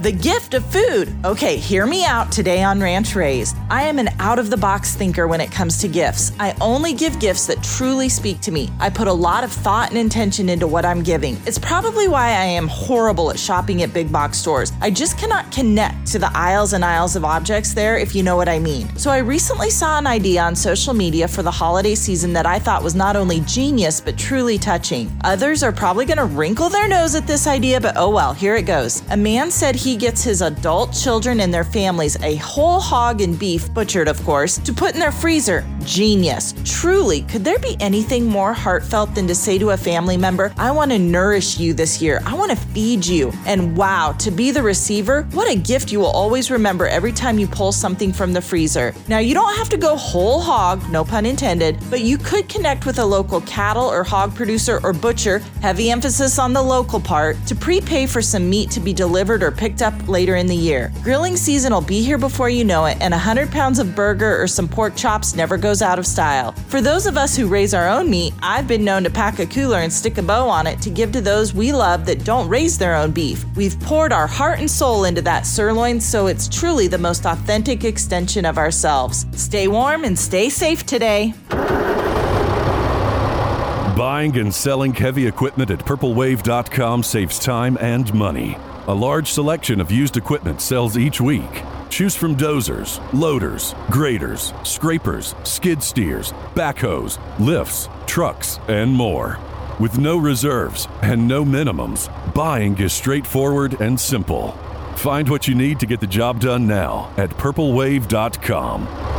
The gift of food. Okay, hear me out today on Ranch Raised. I am an out of the box thinker when it comes to gifts. I only give gifts that truly speak to me. I put a lot of thought and intention into what I'm giving. It's probably why I am horrible at shopping at big box stores. I just cannot connect to the aisles and aisles of objects there, if you know what I mean. So I recently saw an idea on social media for the holiday season that I thought was not only genius, but truly touching. Others are probably going to wrinkle their nose at this idea, but oh well, here it goes. A man said he he gets his adult children and their families a whole hog and beef, butchered of course, to put in their freezer. Genius. Truly, could there be anything more heartfelt than to say to a family member, I want to nourish you this year, I want to feed you? And wow, to be the receiver, what a gift you will always remember every time you pull something from the freezer. Now, you don't have to go whole hog, no pun intended, but you could connect with a local cattle or hog producer or butcher, heavy emphasis on the local part, to prepay for some meat to be delivered or picked up later in the year. Grilling season will be here before you know it, and 100 pounds of burger or some pork chops never goes out of style. For those of us who raise our own meat, I've been known to pack a cooler and stick a bow on it to give to those we love that don't raise their own beef. We've poured our heart and soul into that sirloin, so it's truly the most authentic extension of ourselves. Stay warm and stay safe today. Buying and selling heavy equipment at purplewave.com saves time and money. A large selection of used equipment sells each week. Choose from dozers, loaders, graders, scrapers, skid steers, backhoes, lifts, trucks, and more. With no reserves and no minimums, buying is straightforward and simple. Find what you need to get the job done now at purplewave.com.